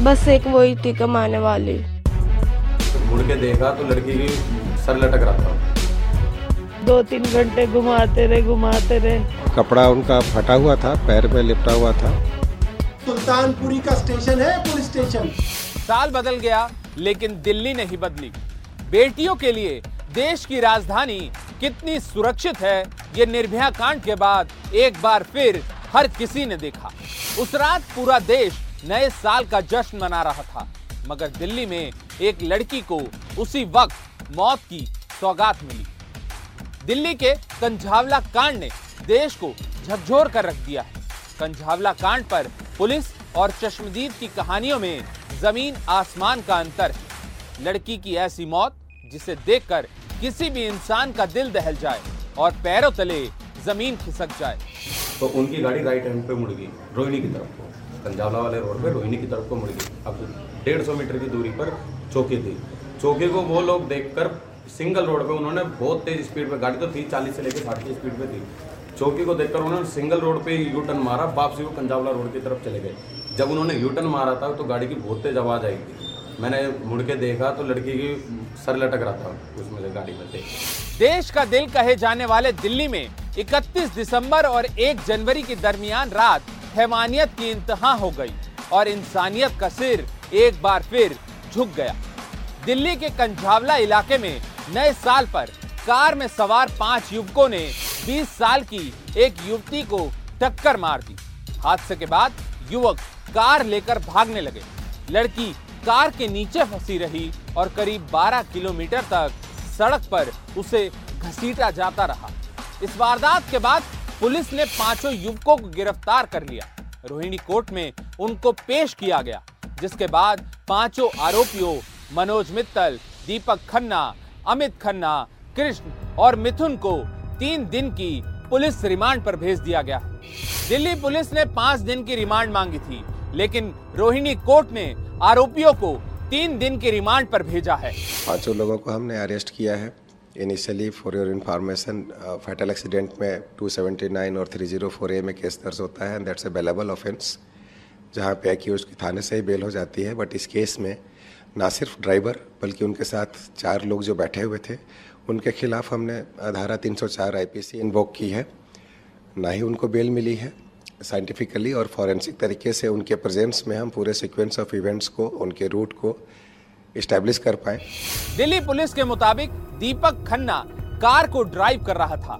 बस एक वही थी कमाने वाली। मुड़ के देखा तो लड़की की सर लटक रहा था। दो तीन घंटे घुमाते रहे घुमाते रहे। कपड़ा उनका फटा हुआ था पैर में लिपटा हुआ था। सुल्तानपुरी का स्टेशन है पुलिस स्टेशन। साल बदल गया लेकिन दिल्ली नहीं बदली। बेटियों के लिए देश की राजधानी कितनी सुरक्षित है ये निर्भया कांड के बाद एक बार फिर हर किसी ने देखा। उस रात पूरा देश नए साल का जश्न मना रहा था, मगर दिल्ली में एक लड़की को उसी वक्त मौत की सौगात मिली। दिल्ली के कंझावला कांड ने देश को झकझोर कर रख दिया है। कंझावला कांड पर पुलिस और चश्मदीद की कहानियों में ज़मीन आसमान का अंतर है। लड़की की ऐसी मौत, जिसे देखकर किसी भी इंसान का दिल दहल जाए और पैरों तले ज़मीन खिसक जाए। तो उनकी गाड़ी राइट हैंड पे मुड़ गई, रोहिणी की तरफ़ कंजावला वाले रोड पे रोहिणी की तरफ़ को मुड़ गई। अब डेढ़ सौ मीटर की दूरी पर चौकी थी। चौकी को वो लोग देखकर सिंगल रोड पे उन्होंने बहुत तेज स्पीड पे, गाड़ी तो थी चालीस से लेकर साठ की स्पीड पे थी। चौकी को देखकर उन्होंने सिंगल रोड पे यू टर्न मारा, वापसी वो कंजावला रोड की तरफ़ चले गए। जब उन्होंने यू टर्न मारा था तो गाड़ी की बहुत तेज आवाज़ आई थी। मैंने मुड़ के देखा तो लड़की की सर लटक रहा था उसमें से गाड़ी में देश का दिल कहे जाने वाले दिल्ली में 31 दिसंबर और 1 जनवरी के दरमियान रात हैवानियत की इंतहा हो गई और इंसानियत का सिर एक बार फिर झुक गया। दिल्ली के कंझावला इलाके में नए साल पर कार में सवार पाँच युवकों ने 20 साल की एक युवती को टक्कर मार दी। हादसे के बाद युवक कार लेकर भागने लगे। लड़की कार के नीचे फंसी रही और करीब 12 किलोमीटर तक सड़क पर उसे घसीटा जाता रहा। इस वारदात के बाद पुलिस ने पाँचों युवकों को गिरफ़्तार कर लिया। रोहिणी कोर्ट में उनको पेश किया गया, जिसके बाद पाँचों आरोपियों मनोज मित्तल, दीपक खन्ना, अमित खन्ना, कृष्ण और मिथुन को तीन दिन की पुलिस रिमांड पर भेज दिया गया। दिल्ली पुलिस ने पाँच दिन की रिमांड मांगी थी, लेकिन रोहिणी कोर्ट ने आरोपियों को तीन दिन की रिमांड पर भेजा है। पाँचों लोगों को हमने अरेस्ट किया है। Initially for your information fatal accident में 279 और 304 ए में केस दर्ज होता है दैट्स ए बेलेबल ऑफेंस जहाँ पे की थाने से ही बेल हो जाती है। बट इस केस में ना सिर्फ़ ड्राइवर बल्कि उनके साथ चार लोग जो बैठे हुए थे, उनके खिलाफ हमने धारा 304 आईपीसी इन्वोक की है। ना ही उनको बेल मिली है साइंटिफिकली और फॉरेंसिक तरीके से उनके प्रेजेंस में हम पूरे सीक्वेंस ऑफ़ इवेंट्स को, उनके रूट को इस्टेब्लिश कर पाए। दिल्ली पुलिस के मुताबिक दीपक खन्ना कार को ड्राइव कर रहा था।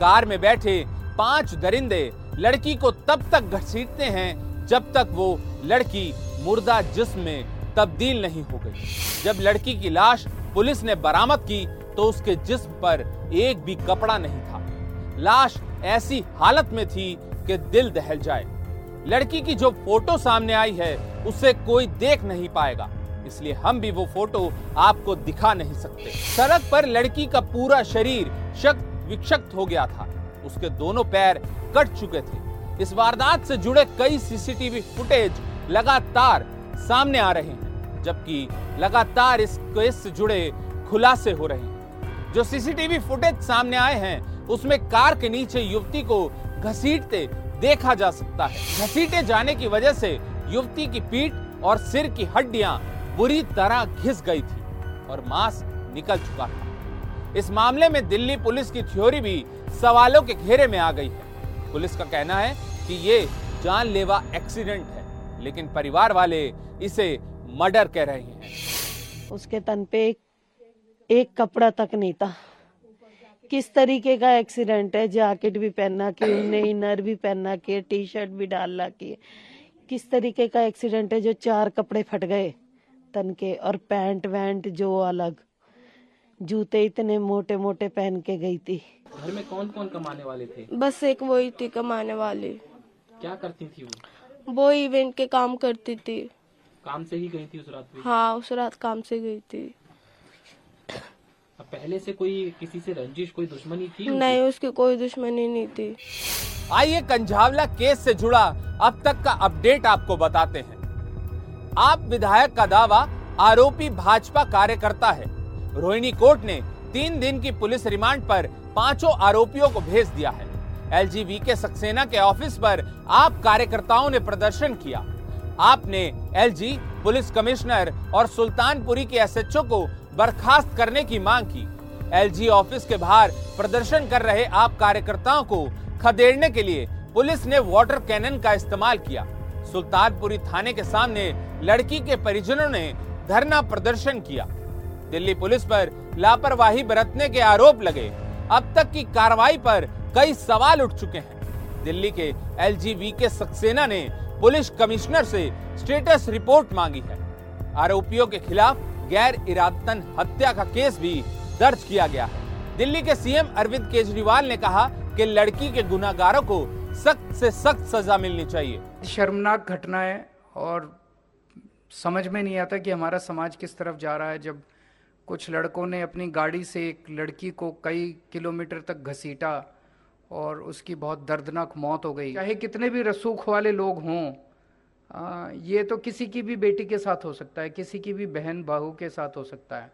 कार में बैठे पाँच दरिंदे लड़की को तब तक घसीटते हैं जब तक वो लड़की मुर्दा जिस्म में तब्दील नहीं हो गई। जब लड़की की लाश पुलिस ने बरामद की तो उसके जिस्म पर एक भी कपड़ा नहीं था। लाश ऐसी हालत में थी कि दिल दहल जाए। लड़की की जो फ़ोटो सामने आई है, उसे कोई देख नहीं पाएगा। इसलिए हम भी वो फ़ोटो आपको दिखा नहीं सकते। सड़क पर लड़की का पूरा शरीर शक्त विक्षक्त हो गया था। उसके दोनों पैर कट चुके थे। इस वारदात से जुड़े कई सीसीटीवी फुटेज लगातार सामने आ रहे हैं, जबकि लगातार इस केस से जुड़े खुलासे हो रहे हैं। जो सीसीटीवी फुटेज सामने आए हैं, उसमें कार के नीचे युवती को घसीटते देखा जा सकता है। घसीटे जाने की वजह से युवती की पीठ और सिर की हड्डियाँ बुरी तरह घिस गई थी और मांस निकल चुका था। इस मामले में दिल्ली पुलिस की थ्योरी भी सवालों के घेरे में आ गई है। पुलिस का कहना है कि ये जानलेवा एक्सीडेंट है लेकिन परिवार वाले इसे मर्डर कह रहे हैं। उसके तन पे एक, कपड़ा तक नहीं था। किस तरीके का एक्सीडेंट है? जैकेट भी पहनना के उन्हें इनर भी पहना के टी शर्ट भी डालना के। किस तरीके का एक्सीडेंट है जो चार कपड़े फट गए? तन के और पैंट वैंट जो अलग जूते इतने मोटे मोटे पहन के गई थी। घर में कौन कौन कमाने वाले थे? बस एक वही थी कमाने वाली। क्या करती थी वो? वो इवेंट के काम करती थी। काम से ही गई थी उस रात में? हाँ उस रात काम से गई थी। पहले से कोई किसी से रंजिश कोई दुश्मनी थी? नहीं उसकी कोई दुश्मनी नहीं थी। आइए कंझावला केस से जुड़ा अब तक का अपडेट आपको बताते हैं। आप विधायक का दावा आरोपी भाजपा कार्यकर्ता है। रोहिणी कोर्ट ने तीन दिन की पुलिस रिमांड पर पाँचों आरोपियों को भेज दिया है। एल एलजीबी के सक्सेना के ऑफ़िस पर आप कार्यकर्ताओं ने प्रदर्शन किया। आपने एलजी, पुलिस कमिश्नर और सुल्तानपुरी के एसएचओ को बर्खास्त करने की मांग की। एलजी ऑफ़िस के बाहर प्रदर्शन कर रहे आप कार्यकर्ताओं को खदेड़ने के लिए पुलिस ने वाटर कैनन का इस्तेमाल किया। सुल्तानपुरी थाने के सामने लड़की के परिजनों ने धरना प्रदर्शन किया। दिल्ली पुलिस पर लापरवाही बरतने के आरोप लगे। अब तक की कार्रवाई पर कई सवाल उठ चुके हैं। दिल्ली के एलजीवी के सक्सेना ने पुलिस कमिश्नर से स्टेटस रिपोर्ट मांगी है। आरोपियों के खिलाफ गैर इरादतन हत्या का केस भी दर्ज किया गया है। दिल्ली के सीएम अरविंद केजरीवाल ने कहा कि लड़की के गुनागारों को सख्त से सख्त सजा मिलनी चाहिए। शर्मनाक घटना है और समझ में नहीं आता कि हमारा समाज किस तरफ़ जा रहा है, जब कुछ लड़कों ने अपनी गाड़ी से एक लड़की को कई किलोमीटर तक घसीटा और उसकी बहुत दर्दनाक मौत हो गई। चाहे कितने भी रसूख वाले लोग हों ये तो किसी की भी बेटी के साथ हो सकता है, किसी की भी बहन बहू के साथ हो सकता है।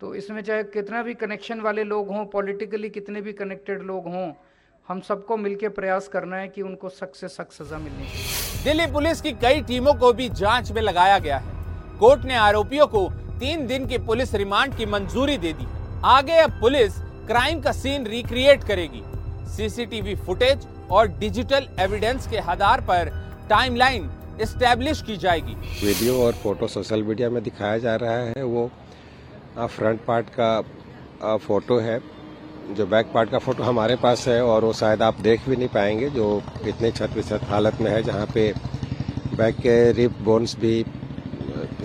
तो इसमें चाहे कितना भी कनेक्शन वाले लोग हों पॉलिटिकली कितने भी कनेक्टेड लोग हों, हम सबको मिलकर प्रयास करना है कि उनको सख्त से सख्त सजा मिलनी चाहिए। दिल्ली पुलिस की कई टीमों को भी जाँच में लगाया गया है। कोर्ट ने आरोपियों को तीन दिन की पुलिस रिमांड की मंजूरी दे दी आगे अब पुलिस क्राइम का सीन रिक्रिएट करेगी। सीसीटीवी फुटेज और डिजिटल एविडेंस के आधार पर टाइमलाइन एस्टेब्लिश की जाएगी। वीडियो और फ़ोटो सोशल मीडिया में दिखाया जा रहा है। वो फ्रंट पार्ट का फ़ोटो है। जो बैक पार्ट का फ़ोटो हमारे पास है और वो शायद आप देख भी नहीं पाएँगे, जो इतने छत विछत हालत में है, जहाँ पे बैक के रिप बोन्स भी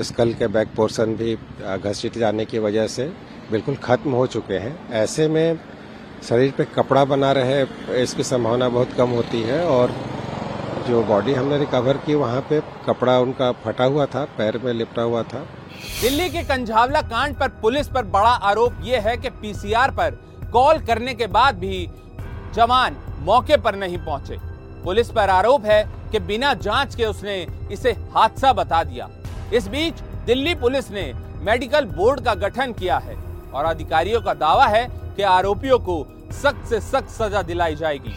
स्कल के बैक पोर्शन भी घसीट जाने की वजह से बिल्कुल ख़त्म हो चुके हैं। ऐसे में शरीर पे कपड़ा बना रहे, इसकी संभावना बहुत कम होती है और जो बॉडी हमने रिकवर की, वहाँ पे कपड़ा उनका फटा हुआ था, पैर में लिपटा हुआ था। दिल्ली के कंझावला कांड पर पुलिस पर बड़ा आरोप यह है कि पीसीआर पर कॉल करने के बाद भी जवान मौके पर नहीं पहुँचे। पुलिस पर आरोप है कि बिना जाँच के उसने इसे हादसा बता दिया। इस बीच दिल्ली पुलिस ने मेडिकल बोर्ड का गठन किया है और अधिकारियों का दावा है कि आरोपियों को सख्त से सख्त सजा दिलाई जाएगी।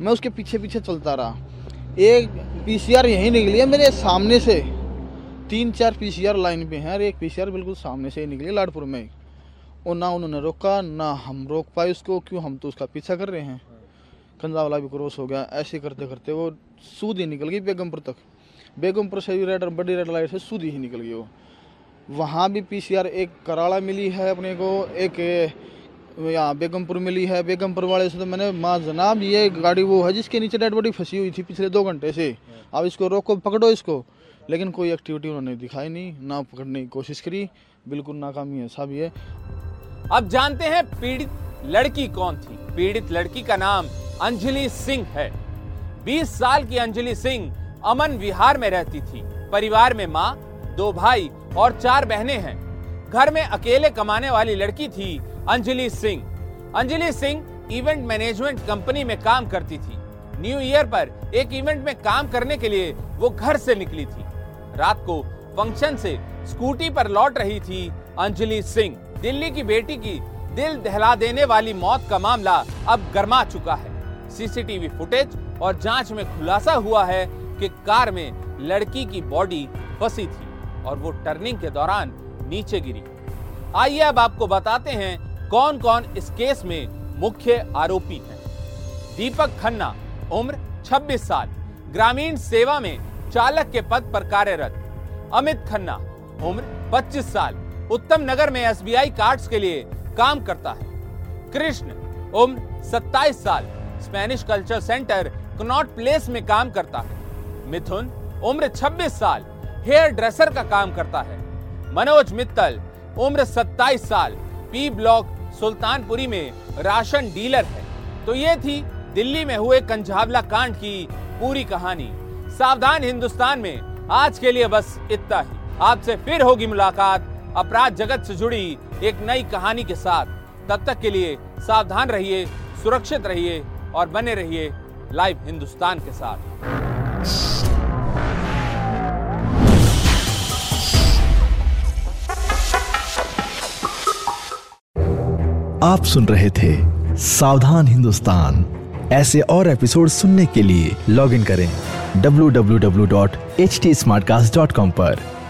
मैं उसके पीछे पीछे चलता रहा। एक पीसीआर यही निकली है मेरे सामने से। तीन चार पीसीआर लाइन पे हैं और एक पीसीआर बिल्कुल सामने से ही निकली लाडपुर में। और ना उन्होंने रोका ना हम रोक पाए उसको क्यों? हम तो उसका पीछा कर रहे हैं। कंजावला भी क्रॉस हो गया। ऐसे करते करते वो सूद ही निकल गई बेगमपुर तक। बेगमपुर से भी रेड बड़ी रेड लाइट से सूद ही निकल गई वो। वहाँ भी पीसीआर एक कराड़ा मिली है अपने को एक यहाँ बेगमपुर मिली है। बेगमपुर वाले से तो मैंने माँ जनाब ये गाड़ी वो है जिसके नीचे डेड बॉडी फंसी हुई थी पिछले दो घंटे से। अब इसको रोको पकड़ो इसको। लेकिन कोई एक्टिविटी उन्होंने दिखाई नहीं ना पकड़ने की कोशिश करी। बिल्कुल नाकामी ऐसा भी है अब जानते हैं पीड़ित लड़की कौन थी? पीड़ित लड़की का नाम अंजलि सिंह है। 20 साल की अंजलि सिंह अमन विहार में रहती थी। परिवार में माँ, दो भाई और चार बहनें हैं। घर में अकेले कमाने वाली लड़की थी Anjali Singh. Anjali Singh event management company में काम करती थी। न्यू ईयर पर एक इवेंट में काम करने के लिए वो घर से निकली थी। रात को फ़ंक्शन से स्कूटी पर लौट रही थी अंजलि सिंह। दिल्ली की बेटी की दिल दहला देने वाली मौत का मामला अब गर्मा चुका है। सीसीटीवी फुटेज और जाँच में खुलासा हुआ है कि कार में लड़की की बॉडी फंसी थी और वो टर्निंग के दौरान नीचे गिरी। आइए अब आपको बताते हैं कौन कौन इस केस में मुख्य आरोपी हैं। दीपक खन्ना, उम्र 26 साल, ग्रामीण सेवा में चालक के पद पर कार्यरत। अमित खन्ना, उम्र 25 साल उत्तम नगर में एसबीआई कार्ड्स के लिए काम करता है। कृष्ण उम्र 27 साल, Spanish culture centre Connaught Place में काम करता है। मिथुन, उम्र 26 साल, हेयर ड्रेसर का काम करता है। मनोज मित्तल, उम्र 27 साल, पी ब्लॉक, सुल्तानपुरी में राशन डीलर है। तो ये थी दिल्ली में हुए कंझावला कांड की पूरी कहानी। सावधान हिंदुस्तान में आज के लिए बस इतना ही। आपसे फिर होगी मुलाकात। अपराध जगत से जुड़ी एक नई कहानी के साथ। तब तक के लिए सावधान रहिए, सुरक्षित रहिए और बने रहिए लाइव हिंदुस्तान के साथ। आप सुन रहे थे सावधान हिंदुस्तान। ऐसे और एपिसोड सुनने के लिए लॉग इन करें www.htsmartcast.com पर।